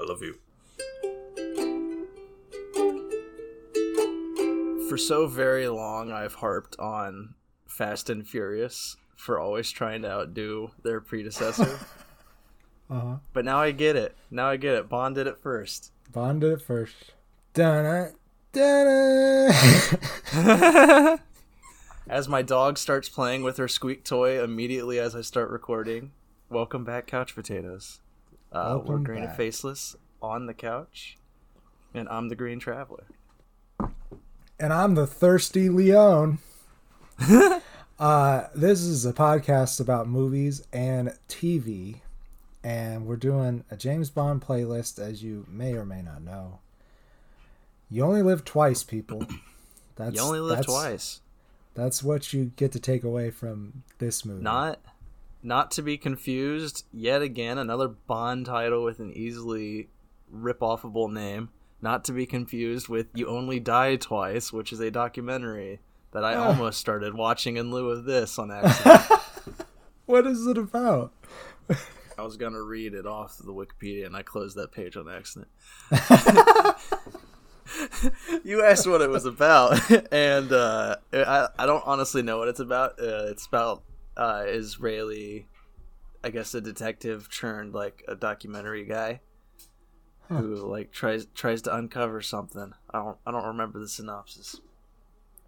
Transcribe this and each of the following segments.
I love you. For so very long, I've harped on Fast and Furious for always trying to outdo their predecessor. Uh-huh. but now I get it. Now I get it. Bond did it first. Bond did it first. Dun dun As my dog starts playing with her squeak toy immediately as I start recording, welcome back, Couch Potatoes. Uh, we're Green and. Faceless on the couch, and I'm the Green Traveler. and I'm the thirsty Leon. uh, this is a podcast about movies and TV, and we're doing a James Bond playlist, as you may or may not know. You only live twice, people. That's you only live that's, twice. That's what you get to take away from this movie. Not, not to be confused. Yet again, another Bond title with an easily rip-offable name. Not to be confused with "You Only Die Twice," which is a documentary that I Ah. almost started watching in lieu of this on accident. What is it about? I was gonna read it off the Wikipedia, and I closed that page on accident. you asked what it was about, and uh, I I don't honestly know what it's about. Uh, it's about uh, Israeli, I guess, a detective turned like a documentary guy who like tries tries to uncover something. I don't I don't remember the synopsis,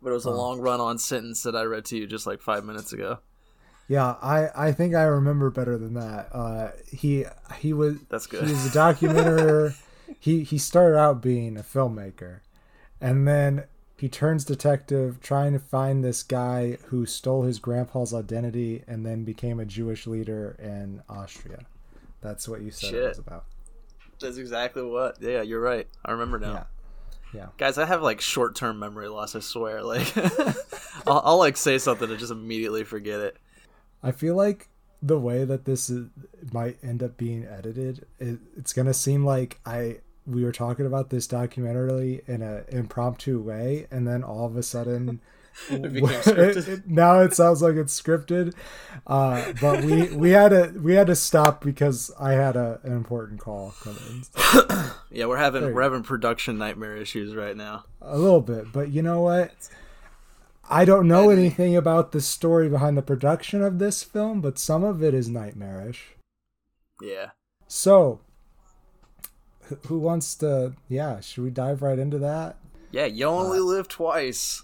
but it was a Huh. long run on sentence that I read to you just like five minutes ago. Yeah, I, I think I remember better than that. Uh, he he was That's good. He was a documentary. he he started out being a filmmaker, and then he turns detective, trying to find this guy who stole his grandpa's identity and then became a Jewish leader in Austria. That's what you said it Shit. was about. That's exactly what. Yeah, you're right. I remember now. Yeah. Yeah. Guys, I have like short term memory loss. I swear. Like, I'll, I'll like say something and just immediately forget it. I feel like the way that this is, might end up being edited, it, it's gonna seem like I we were talking about this documentary in a impromptu way, and then all of a sudden, It it- now it sounds like it's scripted. Uh, but we we had to we had to stop because I had a, an important call coming. in. Yeah, we're having There we're having production nightmare issues right now. A little bit, but you know what? I don't know anything about the story behind the production of this film, but some of it is nightmarish. Yeah. So, who- wants to? Yeah, should we dive right into that? Yeah, you only Uh, live twice.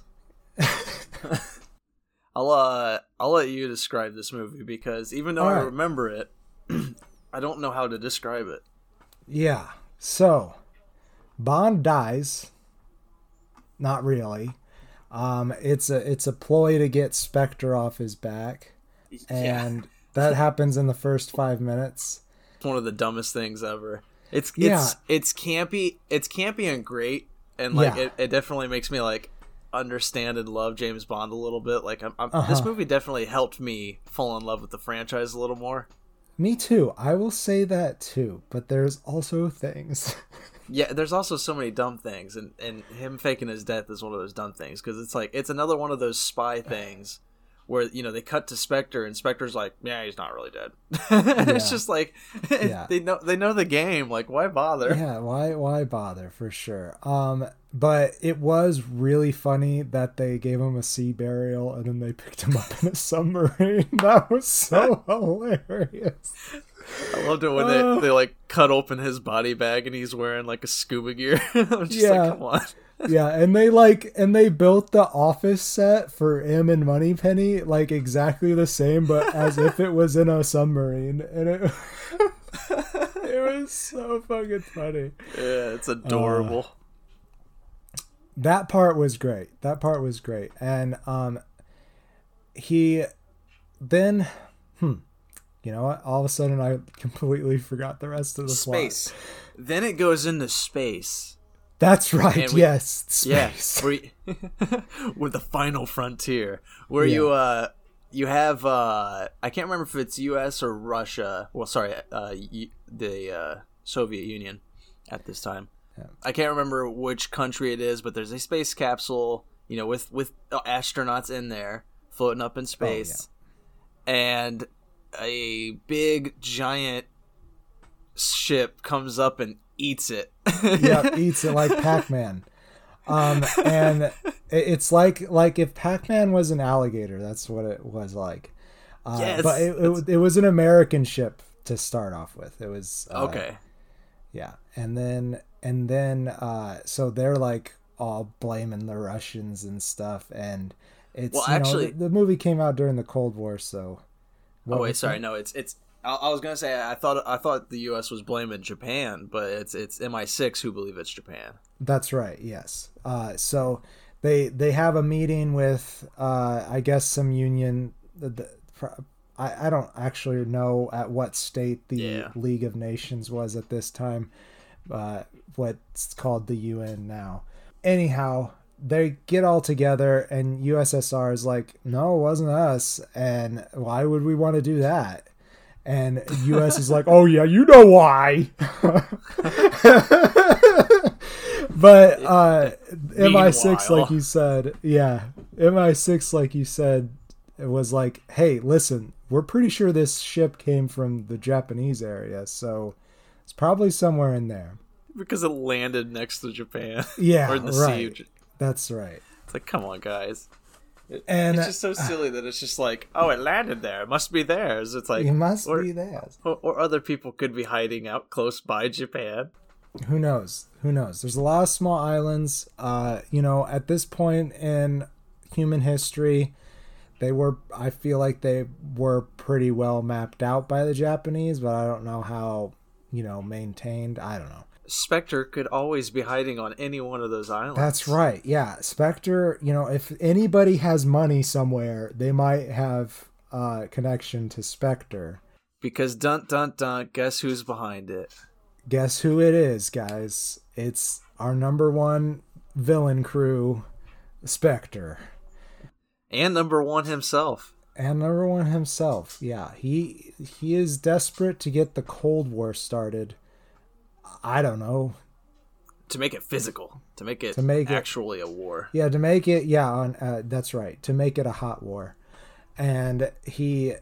I'll uh I'll let you describe this movie because even though I remember it, I don't know how to describe it. Yeah. So, Bond dies. Not really. Um, it's a it's a ploy to get Spectre off his back, yeah, and that happens in the first five minutes. it's one of the dumbest things ever. It's it's Yeah. it's campy. It's campy and great, and like Yeah. it, it definitely makes me like understand and love James Bond a little bit. Like I'm, I'm, this Uh-huh. movie definitely helped me fall in love with the franchise a little more. Me too. I will say that too. But there's also things. Yeah, there's also so many dumb things, and and him faking his death is one of those dumb things because it's like it's another one of those spy things where you know they cut to Spectre and Spectre's like, yeah, he's not really dead. it's just like Yeah. they know they know the game. Like, why bother? yeah why why bother for sure um but it was really funny that they gave him a sea burial and then they picked him up in a submarine that was so hilarious I loved it when Uh. they, they like cut open his body bag and he's wearing like a scuba gear. I'm just Yeah. like, come on. Yeah and they like and they built the office set for him and Moneypenny like exactly the same but as if it was in a submarine and it it was so fucking funny Yeah, it's adorable. that part was great. That part was great. And um he then hmm you know what? All of a sudden I completely forgot the rest of the space. plot. Then it goes into space. That's right. We- yes. Space. Yeah, you- with the final frontier, where you uh you have uh I can't remember if it's U.S. or Russia. Well, sorry, uh y- the uh, Soviet Union at this time. Yeah. I can't remember which country it is, but there's a space capsule, you know, with with astronauts in there floating up in space, and a big giant ship comes up and eats it. yep, eats it like Pac-Man. Um, and it's like like if Pac-Man was an alligator, that's what it was like. Uh, Yes, but it, it, it was an American ship to start off with. It was uh, okay. Yeah, and then and then uh, so they're like all blaming the Russians and stuff, and it's Well, you know, actually- the, the movie came out during the Cold War, so. Oh wait, sorry. that? No, it's it's. I, I was gonna say I thought I thought the U.S. was blaming Japan, but it's it's MI6 who believe it's Japan. That's right. Yes. Uh, so they they have a meeting with uh, I guess some union. The, the, I I don't actually know at what state the Yeah. League of Nations was at this time. Uh, what's called the UN now. Anyhow, they get all together and USSR is like, no, it wasn't us, and why would we want to do that? And US is like, oh yeah, you know why. but uh MI6 like you said, yeah. MI6 like you said it was like, "Hey, listen, we're pretty sure this ship came from the Japanese area, so it's probably somewhere in there." Because it landed next to Japan. Yeah, or in the right. sea. That's right. It's like, come on, guys. It- And- it's just so silly that it's just like, oh, it landed there. It must be theirs. It's like, It must or, be theirs. or, or other people could be hiding out close by Japan. Who knows? Who knows? There's a lot of small islands. Uh, you know, at this point in human history, they were. I feel like they were pretty well mapped out by the Japanese, but I don't know how. You know, maintained. I don't know. Spectre could always be hiding on any one of those islands. That's right. Yeah, Spectre. You know, if anybody has money somewhere, they might have uh, connection to Spectre. Because dun dun dun, guess who's behind it? Guess who it is, guys? It's our number one villain crew, Spectre. And number one himself. and number one himself yeah he he is desperate to get the cold war started i don't know To make it physical. To make it To make it- actually a war. yeah to make it yeah on uh, that's right to make it a hot war and he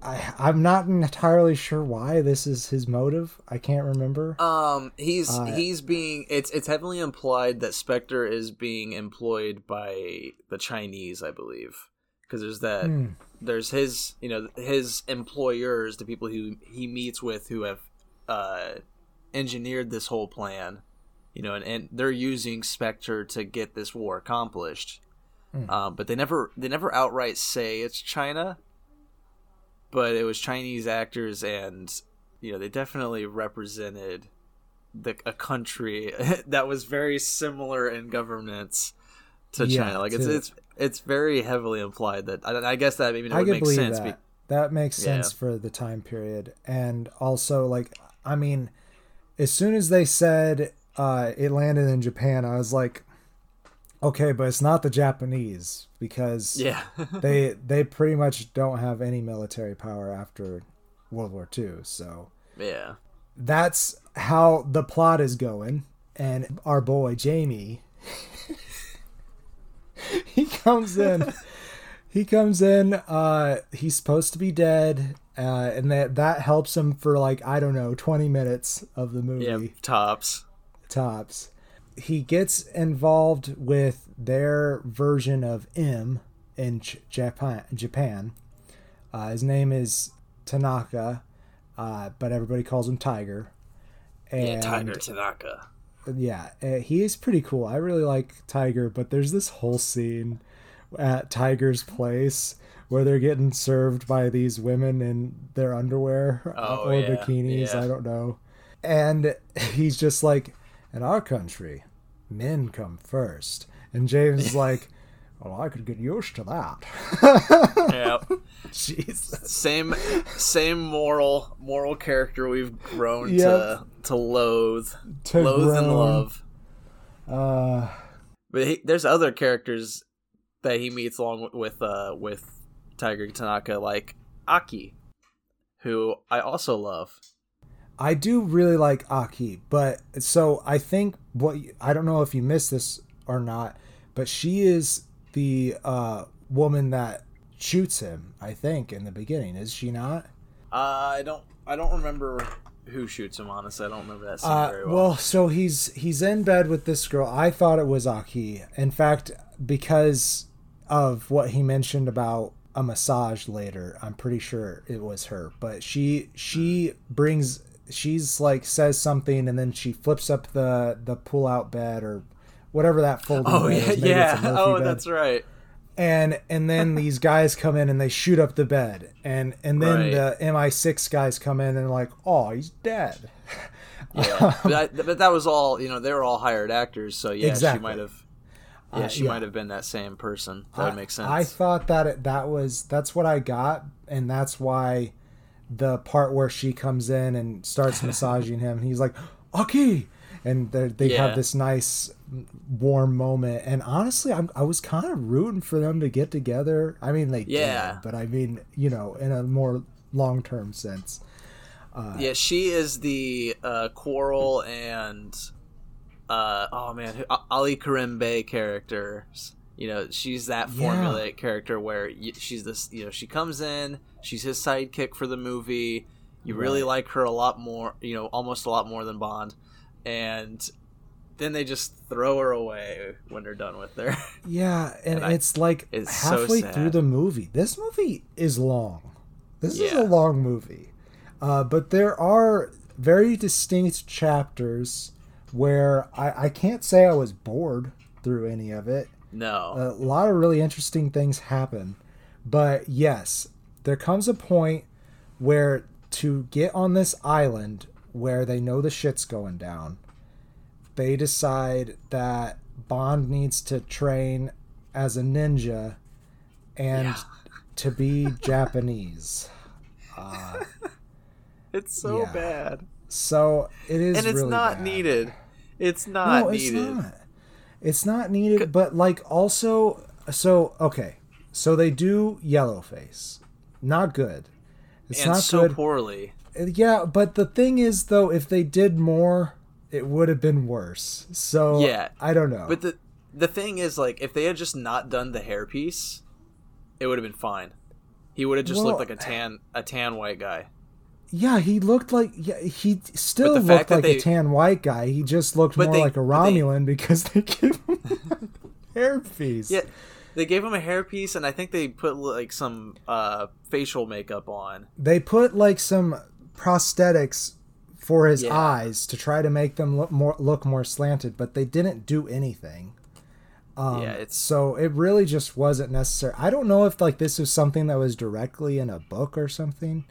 I, i'm not entirely sure why this is his motive i can't remember Um, he's Uh, he's being it's it's heavily implied that Spectre is being employed by the Chinese, I believe, because there's that Hmm. there's his you know his employers, the people who he meets with who have uh, engineered this whole plan, you know, and, and they're using Spectre to get this war accomplished. Hmm. Um, but they never they never outright say it's China, but it was Chinese actors and you know they definitely represented the a country that was very similar in governance to Yeah, China. Like it's to- it's it's very heavily implied that I, I guess that maybe I would make sense. that. be- that makes sense Yeah. for the time period, and also like I mean, as soon as they said uh, it landed in Japan, I was like, okay, but it's not the Japanese because yeah, they they pretty much don't have any military power after World War II, so yeah. that's how the plot is going. And our boy Jamie, he comes in. He comes in. Uh, he's supposed to be dead, uh, and that that helps him for like I don't know twenty minutes of the movie Yeah, tops. tops. He gets involved with their version of M in Japan. Japan. Uh, his name is Tanaka, uh, but everybody calls him Tiger. And Yeah, Tiger Tanaka. yeah, uh, he is pretty cool. I really like Tiger, but there's this whole scene at Tiger's place where they're getting served by these women in their underwear Oh, or yeah, bikinis. yeah. I don't know. And he's just like, in our country, men come first. And James is like, well, I could get used to that. yeah, Jesus. same same moral moral character we've grown Yep. to to loathe, To loathe and love. Uh, But he, there's other characters that he meets along with uh with Tiger Tanaka, like Aki, who I also love. I do really like Aki, but so I think what I don't know if you missed this or not, but she is the uh, woman that shoots him. I think in the beginning, is she not? Uh, I don't I don't remember who shoots him. Honestly, I don't remember that scene Uh, very well. well. so he's he's in bed with this girl. I thought it was Aki. In fact, because of what he mentioned about a massage later, I'm pretty sure it was her. But she she brings she's like says something and then she flips up the the pull out bed or whatever that folding Oh bed yeah, is. Maybe yeah. Oh, bed. that's right. and and then these guys come in and they shoot up the bed and and then Right. the MI6 guys come in and like oh he's dead Yeah, but, I, but that was all. You know, they were all hired actors, so yeah, Exactly. she might have. Yeah, Uh, she yeah. might have been that same person. That would make sense. I thought that it, that was that's what I got and that's why the part where she comes in and starts massaging him and he's like Aki and they they Yeah. have this nice warm moment and honestly I'm, I was kind of rooting for them to get together I mean they Yeah. did but I mean you know in a more long term sense yeah, she is the uh, Quarrel and uh, oh man, Ali Kerim Bey characters. You know, she's that Yeah. formulaic character where she's this. You know, she comes in, she's his sidekick for the movie. You really like her a lot more. You know, almost a lot more than Bond, and then they just throw her away when they're done with her. Yeah, and, And I- it's like it's halfway sad. through the movie. This movie is long. This is a long movie. Uh, but there are very distinct chapters where I, I can't say I was bored through any of it. no, A lot of really interesting things happen. But yes, there comes a point where to get on this island where they know the shit's going down, they decide that Bond needs to train as a ninja and Yeah. to be Japanese. Uh, it's so yeah. bad, So it is and it's really not bad. needed. It's not no, it's needed. not. It's not needed, but like also, so okay, so they do yellow face, not good. It's and not so good. poorly. Uh, yeah, but the thing is, though, if they did more, it would have been worse. So Yeah. I don't know. But the the thing is, like, if they had just not done the hairpiece, it would have been fine. He would have just Well- looked like a tan a tan white guy. Yeah, he looked like yeah, he still looked like they- a tan white guy. He just looked more they- like a but they- Romulan because they gave him hairpiece. Yeah, they gave him a hairpiece, and I think they put like some uh, facial makeup on. they put like some prosthetics for his Yeah. eyes to try to make them look more look more slanted, but they didn't do anything. Um, yeah, it's so it really just wasn't necessary. I don't know if like this was something that was directly in a book or something,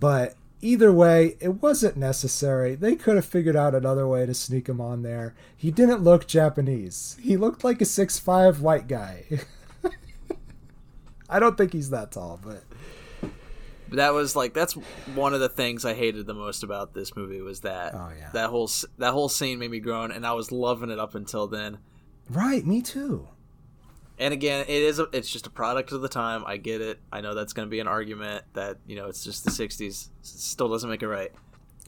but either way, it wasn't necessary. They could have figured out another way to sneak him on there. He didn't look Japanese. He looked like a six five white guy. I don't think he's that tall, but that was like that's one of the things I hated the most about this movie was that Oh, yeah. that whole that whole scene made me groan, and I was loving it up until then. right, me too. And again, it is a, it's just a product of the time. I get it. I know that's going to be an argument that you know it's just the '60s. Still doesn't make it right.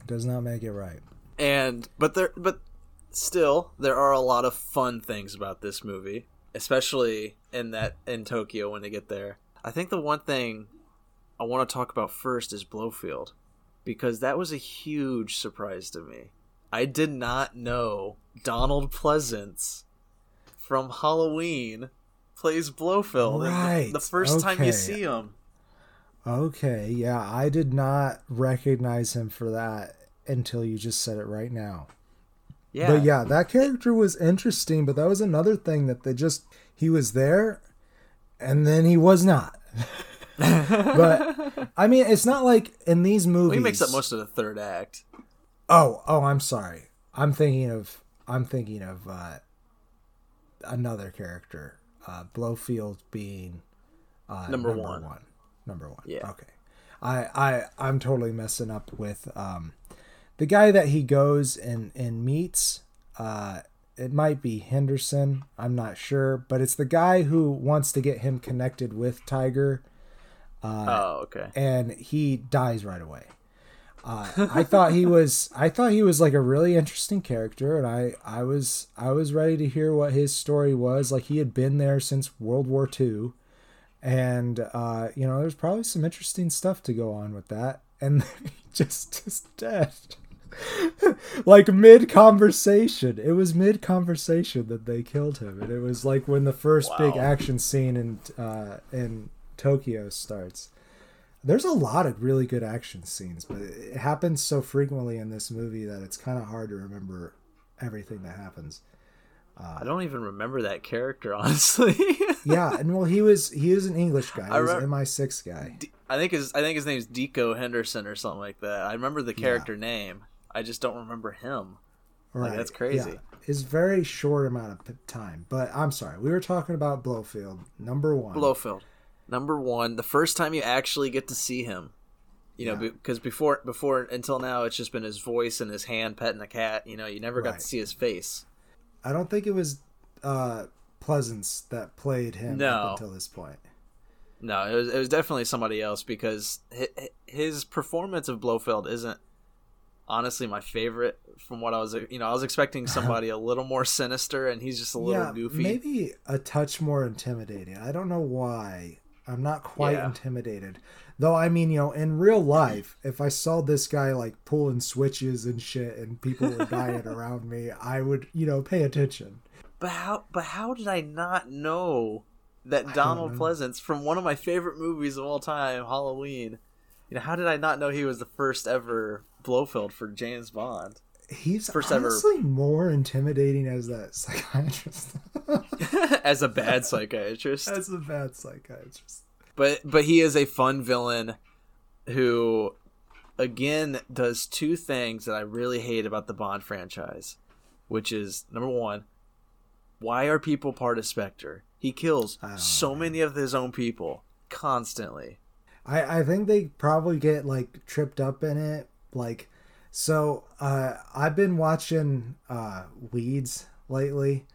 Does not make it right. and but there but still there are a lot of fun things about this movie especially in that in tokyo when they get there i think the one thing i want to talk about first is Blofeld because that was a huge surprise to me i did not know Donald Pleasence from halloween plays Blofeld and the- the, first time you see him Okay, yeah, I did not recognize him for that until you just said it right now. yeah But yeah, that character was interesting, but that was another thing that they just he was there and then he was not. but I mean, it's not like in these movies he makes up most of the third act Oh, oh, I'm sorry. I'm thinking of I'm thinking of uh another character. Uh Blofeld being uh Number one. Number one. Yeah. Okay. I I I'm totally messing up with um the guy that he goes and and meets. Uh, it might be Henderson. I'm not sure, but it's the guy who wants to get him connected with Tiger, Uh, oh okay and he dies right away. Uh, I thought he was I thought he was like a really interesting character, and I I was I was ready to hear what his story was. Like he had been there since World War II, and uh, you know there's probably some interesting stuff to go on with that. and he just is dead. like mid conversation. It was mid conversation that they killed him, and it was like when the first big action scene in uh, in Tokyo starts. There's a lot of really good action scenes, but it happens so frequently in this movie that it's kind of hard to remember everything that happens. I don't even remember that character, honestly. Yeah, and well, he was he was an English guy. He I was remember- an MI6 guy. I think his I think his name's Dikko Henderson or something like that. I remember the character name. I just don't remember him. Like, that's crazy. Yeah. It's very short amount of time, but I'm sorry. We were talking about Blofeld, number one. Blofeld, number one. The first time you actually get to see him, you know, Yeah. because before before until now it's just been his voice and his hand petting the cat. You know, you never got to see his face. I don't think it was uh, Pleasence that played him No. up until this point. No, it was it was definitely somebody else because his performance of Blofeld isn't honestly my favorite. From what I was, you know, I was expecting somebody a little more sinister, and he's just a little yeah, goofy. maybe a touch more intimidating. I don't know why. I'm not quite Yeah. intimidated. Though I mean, you know, in real life, if I saw this guy like pulling switches and shit and people were dying around me, I would, you know, pay attention. But how? But how did I not know that don't Donald. Pleasence from one of my favorite movies of all time, Halloween? You know, how did I not know he was the first ever Blofeld for James Bond? He's First ever- honestly more intimidating as that psychiatrist. As a bad psychiatrist, as a bad psychiatrist. but but he is a fun villain who again does two things that I really hate about the Bond franchise, which is number one, why are people part of Spectre? He kills oh, so know. many of his own people constantly. I, I think they probably get like tripped up in it. Like, so uh, I've been watching uh, Weeds lately,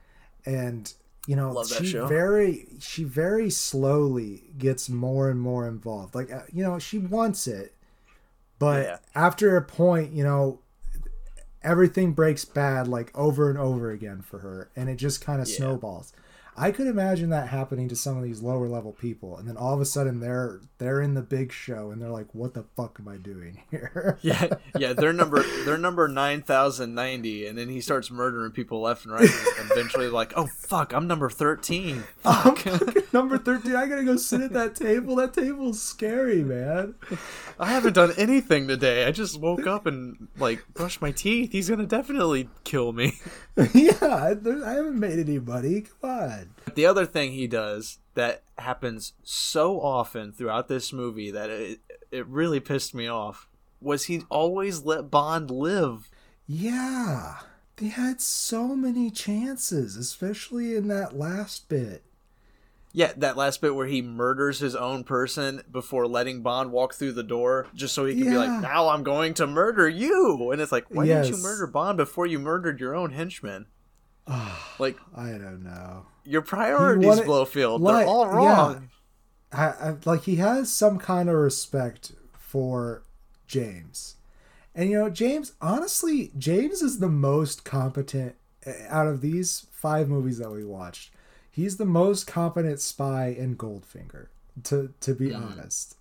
and you know Love she very she very slowly gets more and more involved. Like, uh, you know, she wants it, but Yeah. after a point, you know. Everything breaks bad like over and over again for her, and it just kind of Yeah. snowballs. I could imagine that happening to some of these lower level people, and then all of a sudden they're they're in the big show, and they're like, "What the fuck am I doing here?" Yeah, yeah, they're number they're number nine thousand ninety, and then he starts murdering people left and right, and eventually like, oh fuck, I'm number thirteen. I'm number thirteen. I gotta go sit at that table. That table's scary, man. I haven't done anything today. I just woke up and like brushed my teeth. He's gonna definitely kill me. yeah, I haven't made any money. Come on. The other thing he does that happens so often throughout this movie that it it really pissed me off was he always let Bond live. Yeah, they had so many chances, especially in that last bit. Yeah, that last bit where he murders his own person before letting Bond walk through the door, just so he can be like, "Now I'm going to murder you," and it's like, why didn't you murder Bond before you murdered your own henchman? like I don't know. your priorities, wanted- Blofeld, like, they're all yeah. wrong. I, I, like he has some kind of respect for James, and you know James. Honestly, James is the most competent uh, out of these five movies that we watched. He's the most competent spy in Goldfinger. To to be honest,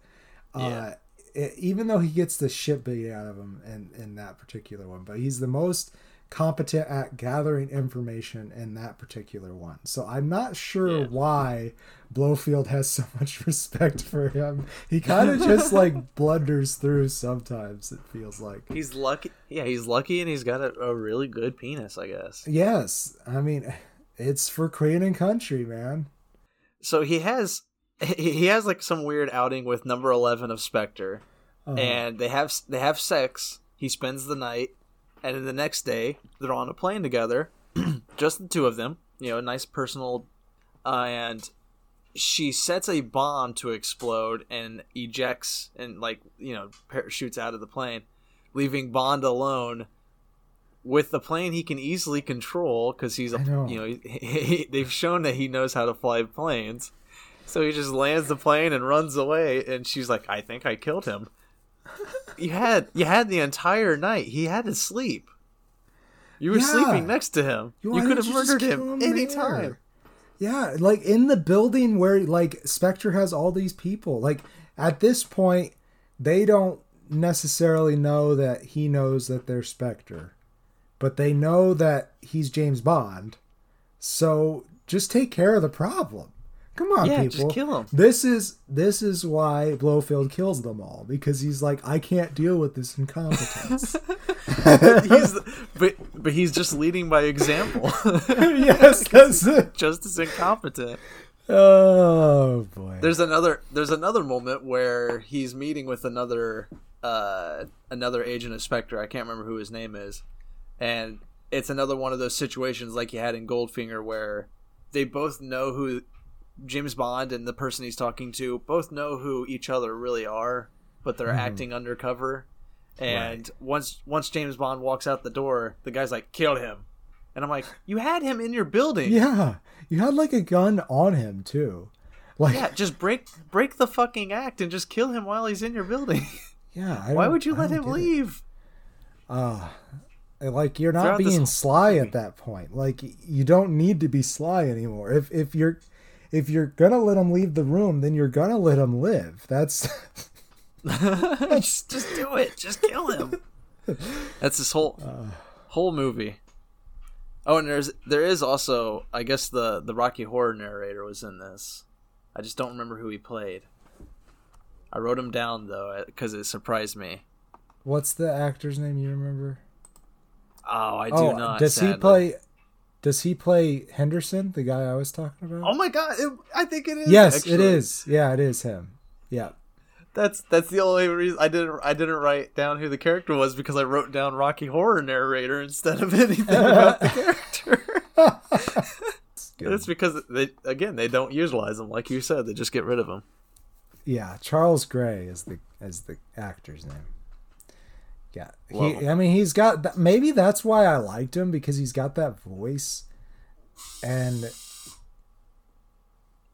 Yeah. uh, e- even though he gets the shit beat out of him in in that particular one, but he's the most competent at gathering information in that particular one. So I'm not sure Yeah. why Blofeld has so much respect for him. He kind of just like blunders through sometimes. It feels like. He's lucky. Yeah, he's lucky, and he's got a, a really good penis, I guess. Yes, I mean, it's for Queen and Country, man. So he has he has like some weird outing with number eleven of Spectre. Uh, and they have they have sex. He spends the night, and then the next day they're on a plane together, just the two of them. You know, nice personal, uh, and she sets a bomb to explode and ejects and like you know parachutes out of the plane, leaving Bond alone. With the plane, he can easily control because he's a know. you know he, he, they've shown that he knows how to fly planes. So he just lands the plane and runs away, and she's like, "I think I killed him." You had you had the entire night. He had to sleep. You were Yeah. sleeping next to him. Why you could have murdered him there? anytime. Yeah, like in the building where like Spectre has all these people. Like at this point, they don't necessarily know that he knows that they're Spectre, but they know that he's James Bond. So just take care of the problem. Come on, Yeah, people. just kill him. This is this is why Blofeld kills them all because he's like, I can't deal with this incompetence. he's but but he's just leading by example. yes, that's it. just as incompetent. Oh boy. There's another there's another moment where he's meeting with another uh another agent of Spectre. I can't remember who his name is. And it's another one of those situations like you had in Goldfinger where they both know who James Bond and the person he's talking to both know who each other really are, but they're hmm. acting undercover. And once once James Bond walks out the door, the guy's like, "Kill him," and I'm like, "You had him in your building. yeah, you had like a gun on him too. Like, Yeah, just break break the fucking act and just kill him while he's in your building. yeah. I Why would you let him leave? Ah, like you're not Throughout being sly at that point. Like you don't need to be sly anymore. If if you're if you're gonna let him leave the room, then you're gonna let him live. That's just just do it. Just kill him. That's this whole whole movie. Oh, and there's there is also I guess the the Rocky Horror narrator was in this. I just don't remember who he played. I wrote him down though uh, because it surprised me. what's the actor's name you remember? Oh, I do oh, not. does he play? Does he play Henderson, the guy I was talking about? Oh my god! It, I think it is. yes, it actually. is. Yeah, it is him. Yeah. That's that's the only reason I didn't I didn't write down who the character was because I wrote down Rocky Horror narrator instead of anything about the character. It's because they again they don't utilize them like you said they just get rid of them. Yeah, Charles Gray is the is the actor's name. Yeah, Love he. I mean, he's got. That, maybe that's why I liked him because he's got that voice, and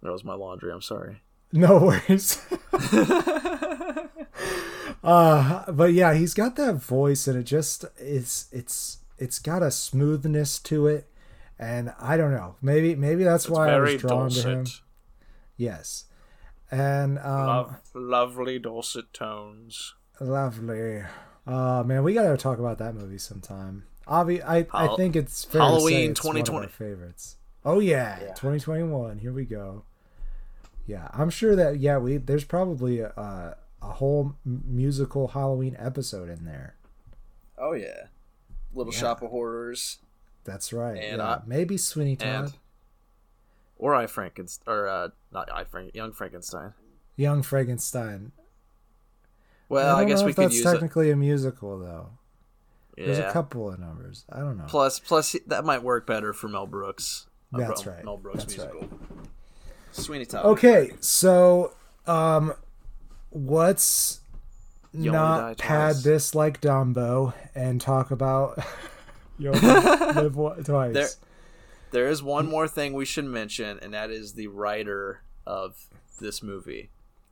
That was my laundry. I'm sorry. no worries. uh, but yeah, he's got that voice, and it just it's it's it's got a smoothness to it, and I don't know. Maybe maybe that's It's why I was drawn to him. Yes, and um, Lov- lovely dulcet tones. Lovely. Uh man, we gotta talk about that movie sometime. Obvi- I, I think it's fair to say Halloween it's one of 2020. favorites. Oh yeah, Yeah. 2021. Here we go. Yeah, I'm sure that yeah we there's probably a a, a whole musical Halloween episode in there. Oh yeah, Little Yeah. Shop of Horrors That's right. And yeah. I- maybe Sweeney Todd, and or I Frankenstein or uh, not I Frank Young Frankenstein. Young Frankenstein. Well, I, don't guess know we if could that's use it. technically a musical though. There's a couple of numbers. I don't know. Plus, plus that might work better for Mel Brooks. That's Mel- right. Mel Brooks That's right. musical. Sweeney Todd. Okay, so um, what's You not pad twice. this like Dumbo and talk about you live twice? There, there is one more thing we should mention, and that is the writer of this movie,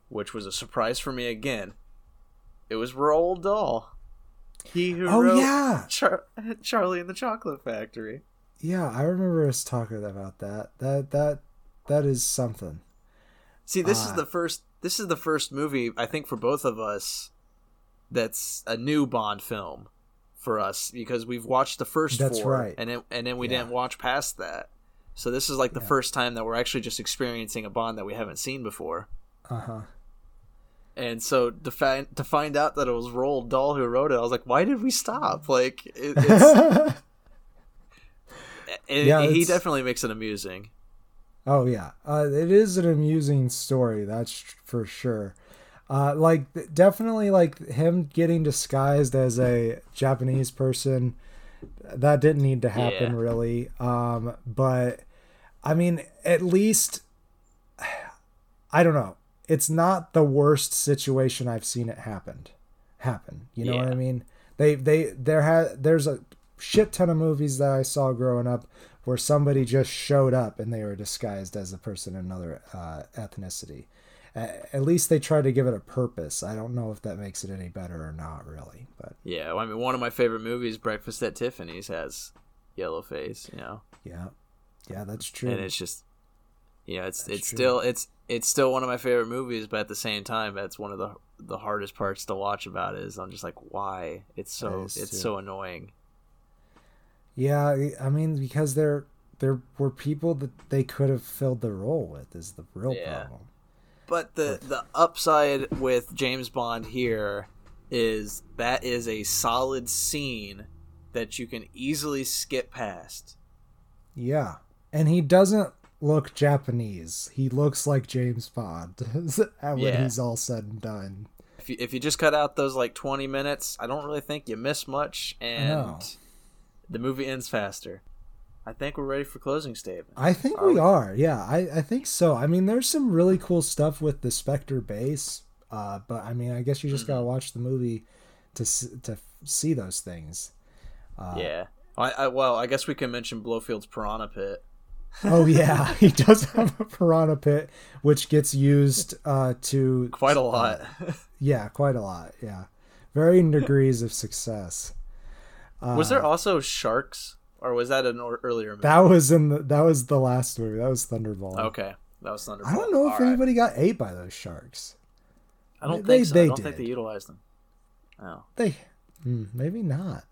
which was a surprise for me again. It was Roald Dahl. He who oh wrote yeah, Char- Charlie and the Chocolate Factory. yeah. I remember us talking about that. That that that is something. See, this Ah. is the first. This is the first movie I think for both of us that's a new Bond film for us because we've watched the first That's four, right. and then and then we Yeah. didn't watch past that. So this is like the Yeah. first time that we're actually just experiencing a Bond that we haven't seen before. Uh huh. And so to find to find out that it was Roald Dahl who wrote it, I was like, why did we stop? Like, it, it's it, Yeah, he it's- definitely makes it amusing. Oh yeah, uh, it is an amusing story. That's for sure. Uh, like definitely like him getting disguised as a Japanese person. That didn't need to happen Yeah. really. Um, but I mean, at least I don't know. It's not the worst situation I've seen it happened. Happen. You know what I mean? They they there had there's a shit ton of movies that I saw growing up where somebody just showed up and they were disguised as a person of another uh, ethnicity. A- At least they tried to give it a purpose. I don't know if that makes it any better or not, really. But Yeah, I mean, one of my favorite movies, Breakfast at Tiffany's, has yellow face. You know. yeah, yeah, that's true. and it's just you know it's That's it's true. still it's it's still one of my favorite movies but at the same time that's one of the the hardest parts to watch about it is I'm just like, why? It's so it's too. so annoying. Yeah, I mean because there there were people that they could have filled the role with is the real Yeah. problem. But the the upside with James Bond here is that is a solid scene that you can easily skip past. Yeah. And he doesn't look Japanese. He looks like James Bond when Yeah. he's all said and done. If you, if you just cut out those like 20 minutes, I don't really think you miss much and the movie ends faster. I think we're ready for closing statement. I think Are we, we? are. Yeah, I, I think so. I mean, there's some really cool stuff with the Spectre base, uh, but I mean, I guess you just Mm-hmm. gotta watch the movie to to see those things. Uh, yeah. I, I well, I guess we can mention Blofeld's Piranha Pit. Oh yeah, he does have a piranha pit, which gets used uh, to Quite a lot. Yeah, quite a lot. Yeah, varying degrees of success. Uh, was there also sharks or was that an or- earlier movie? That was in the that was the last movie. That was Thunderball. okay. That was Thunderball. I don't know if All right. anybody got ate by those sharks. I don't They- think so. they I don't think did. they utilized them. No. They, hmm, maybe not.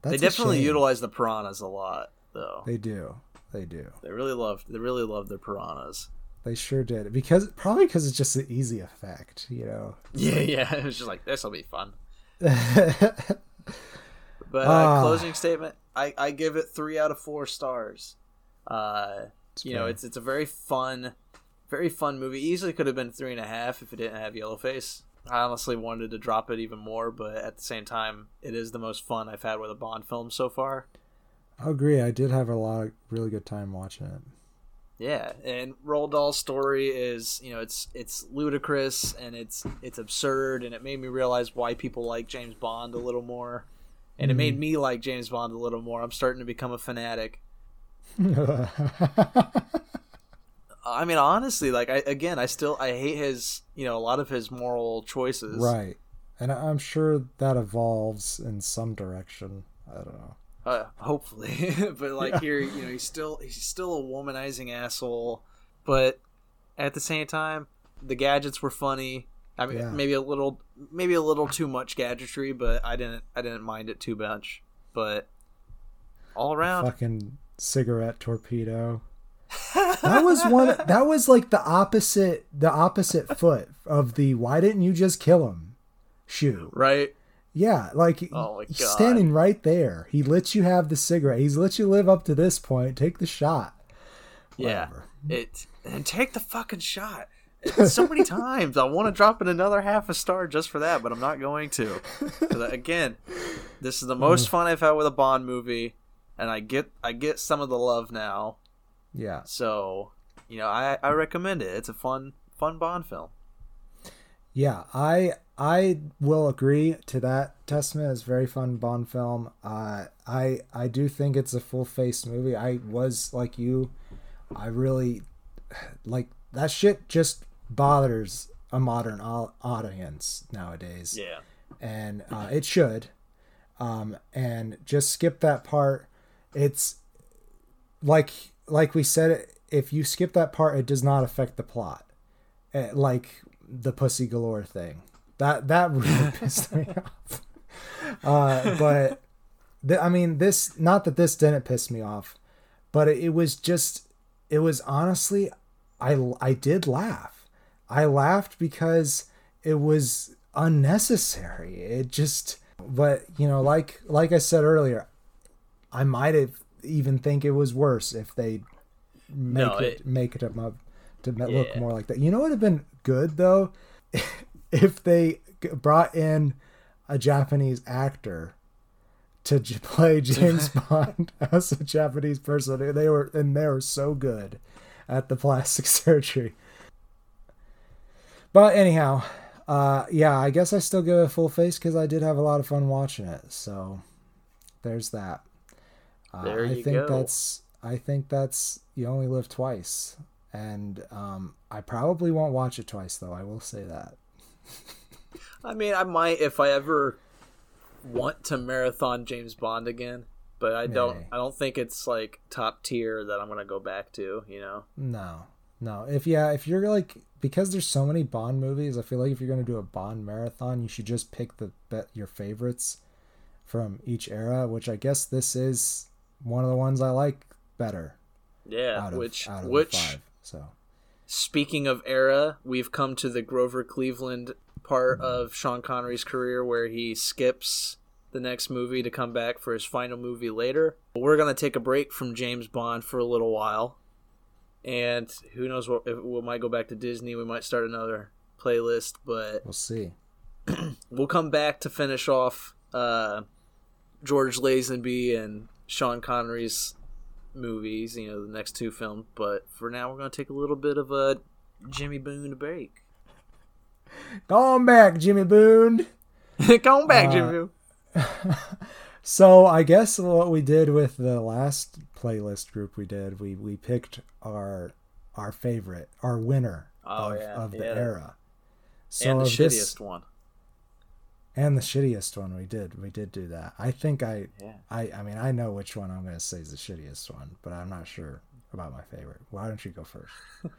That's they definitely utilize the piranhas a lot though. They do. They do. They really love they really love their piranhas. They sure did because probably because it's just an easy effect, you know. Yeah, yeah. It was just like this will be fun. But uh, Ah. closing statement, I, I give it three out of four stars. Uh, you know, it's it's a very fun, very fun movie. Easily could have been three and a half if it didn't have Yellowface. I honestly wanted to drop it even more, but at the same time, it is the most fun I've had with a Bond film so far. I agree. I did have a lot of really good time watching it. Yeah, and Roald Dahl's story is, you know, it's it's ludicrous and it's it's absurd, and it made me realize why people like James Bond a little more, and it made mm-hmm. me like James Bond a little more. I'm starting to become a fanatic. I mean, honestly, like I again, I still I hate his, you know, a lot of his moral choices. right, and I'm sure that evolves in some direction. I don't know. Uh, hopefully, but like Yeah. here, you know, he's still he's still a womanizing asshole, but at the same time, the gadgets were funny. I mean, Yeah. maybe a little, maybe a little too much gadgetry, but I didn't, I didn't mind it too much. But all around, Fucking cigarette torpedo. that was one. That was like the opposite. The opposite foot of the "Why didn't you just kill him?" shoe. right? Yeah, like Oh standing right there. He lets you have the cigarette. He's let you live up to this point. Take the shot. Yeah, Whatever. it and take the fucking shot. So many times I want to drop in another half a star just for that, but I'm not going to. Uh, again, this is the most mm. fun I've had with a Bond movie, and I get I get some of the love now. Yeah. So you know, I I recommend it. It's a fun fun Bond film. Yeah, I I will agree to that. Testament is a very fun Bond film. Uh, I I do think it's a full face movie. I was like you, I really like that shit. Just bothers a modern audience nowadays, Yeah. and uh, it should. Um, and just skip that part. It's like like we said. If you skip that part, it does not affect the plot. Eh, like the pussy galore thing. That that really pissed me off. Uh, but th- I mean, this not that this didn't piss me off, but it, it was just it was honestly, I I did laugh. I laughed because it was unnecessary. It just, but you know, like like I said earlier, I might have even think it was worse if they make No, it, it- make it up to look Yeah. more like that. You know what would have been good though, if they brought in a Japanese actor to play James Bond as a Japanese person. They were and they were so good at the plastic surgery. But anyhow, uh, yeah, I guess I still give it a full face because I did have a lot of fun watching it. So there's that. Uh, There I think go. that's I think that's you only live twice, and um, I probably won't watch it twice though. I will say that. I mean, I might if I ever want to marathon James Bond again, but I don't. I don't think it's like top tier that I'm gonna go back to. You know. No, no. If yeah, if you're like because there's so many Bond movies, I feel like if you're gonna do a Bond marathon, you should just pick the bet your favorites from each era. Which I guess this is one of the ones I like better. Yeah, Out of, which out of which five. So speaking of era, we've come to the Grover Cleveland part of Sean Connery's career where he skips the next movie to come back for his final movie later. We're going to take a break from James Bond for a little while. And who knows what if we might go back to Disney, we might start another playlist, but we'll see. we'll come back to finish off uh, George Lazenby and Sean Connery's movies, you know, the next two films. But for now, we're going to take a little bit of a Jimmy Boone break. Come back, Jimmy Boone. Come back, Uh, Jimmy Boone. So I guess what we did with the last playlist group we did, we we picked our our favorite, our winner Oh, of, yeah, of the yeah. era. So and the shittiest this one. And the shittiest one we did. We did do that. I think I Yeah. I I mean I know which one I'm going to say is the shittiest one, but I'm not sure about my favorite. Why don't you go first?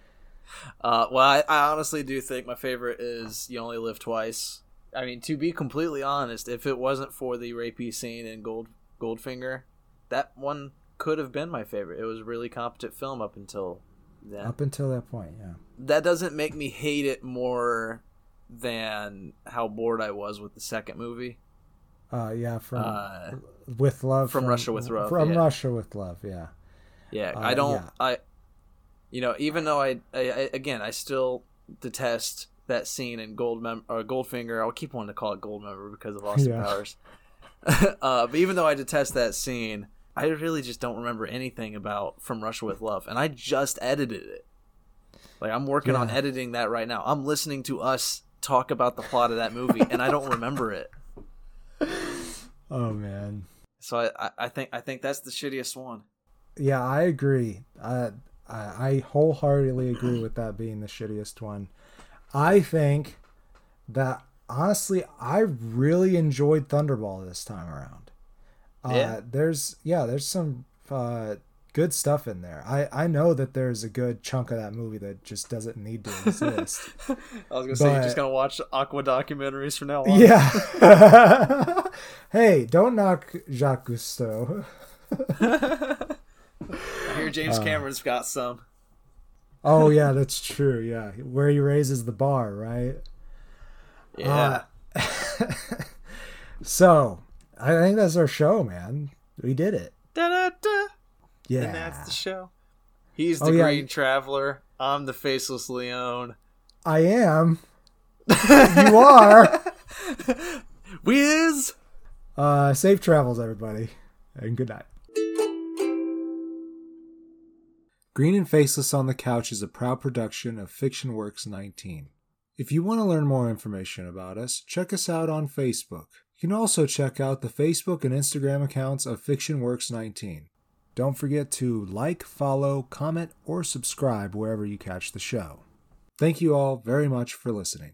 Uh, well, I, I honestly do think my favorite is "You Only Live Twice." I mean, to be completely honest, if it wasn't for the rapey scene in Gold Goldfinger, that one could have been my favorite. It was a really competent film up until then. Up until that point, yeah. That doesn't make me hate it more than how bored I was with the second movie. Uh yeah, from Uh, with love From Russia with Love, From yeah. Russia with love, yeah. Yeah, Uh, I don't. yeah. I, you know, even though I, I, I again, I still detest that scene in Gold Mem- or Goldfinger. I'll keep wanting to call it Goldmember because of Austin Yeah. Powers. uh, but even though I detest that scene, I really just don't remember anything about From Russia with Love, and I just edited it. Like I'm working on editing that right now. I'm listening to us talk about the plot of that movie, and I don't remember it. Oh man. So I, I, I think I think that's the shittiest one. Yeah, I agree. Uh, I I wholeheartedly agree with that being the shittiest one. I think that honestly, I really enjoyed Thunderball this time around. Uh, Yeah. There's yeah, there's some uh, good stuff in there. I I know that there's a good chunk of that movie that just doesn't need to exist. I was gonna say you're just But- gonna watch Aqua documentaries from now on. yeah. hey, don't knock Jacques Cousteau. I hear James Uh, Cameron's got some. Oh yeah, that's true. Yeah, where he raises the bar, right? Yeah. So I think that's our show, man. We did it. Da-da-da. Yeah. And that's the show. He's the Oh, yeah. Green Traveler. I'm the Faceless Leon. I am. you are. Whiz! Uh, safe travels, everybody, and good night. Green and Faceless on the Couch is a proud production of Fiction Works 19. If you want to learn more information about us, check us out on Facebook. You can also check out the Facebook and Instagram accounts of Fiction Works 19. Don't forget to like, follow, comment, or subscribe wherever you catch the show. Thank you all very much for listening.